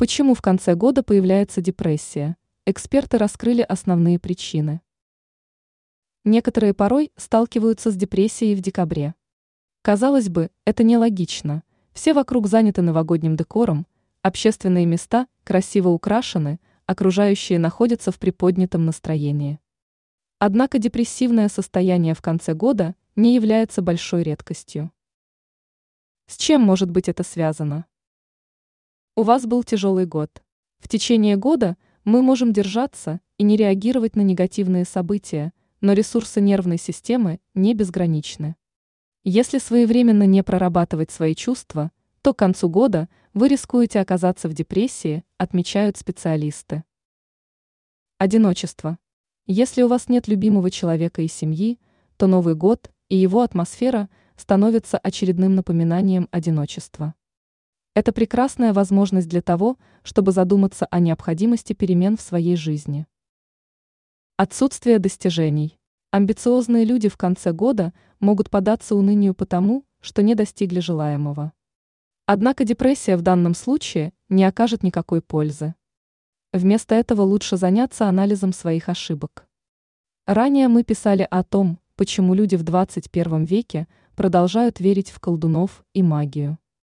Почему в конце года появляется депрессия? Эксперты раскрыли основные причины. Некоторые порой сталкиваются с депрессией в декабре. Казалось бы, это нелогично. Все вокруг заняты новогодним декором, общественные места красиво украшены, окружающие находятся в приподнятом настроении. Однако депрессивное состояние в конце года не является большой редкостью. С чем может быть это связано? У вас был тяжелый год. В течение года мы можем держаться и не реагировать на негативные события, но ресурсы нервной системы не безграничны. Если своевременно не прорабатывать свои чувства, то к концу года вы рискуете оказаться в депрессии, отмечают специалисты. Одиночество. Если у вас нет любимого человека и семьи, то Новый год и его атмосфера становятся очередным напоминанием одиночества. Это прекрасная возможность для того, чтобы задуматься о необходимости перемен в своей жизни. Отсутствие достижений. Амбициозные люди в конце года могут податься унынию потому, что не достигли желаемого. Однако депрессия в данном случае не окажет никакой пользы. Вместо этого лучше заняться анализом своих ошибок. Ранее мы писали о том, почему люди в 21 веке продолжают верить в колдунов и магию.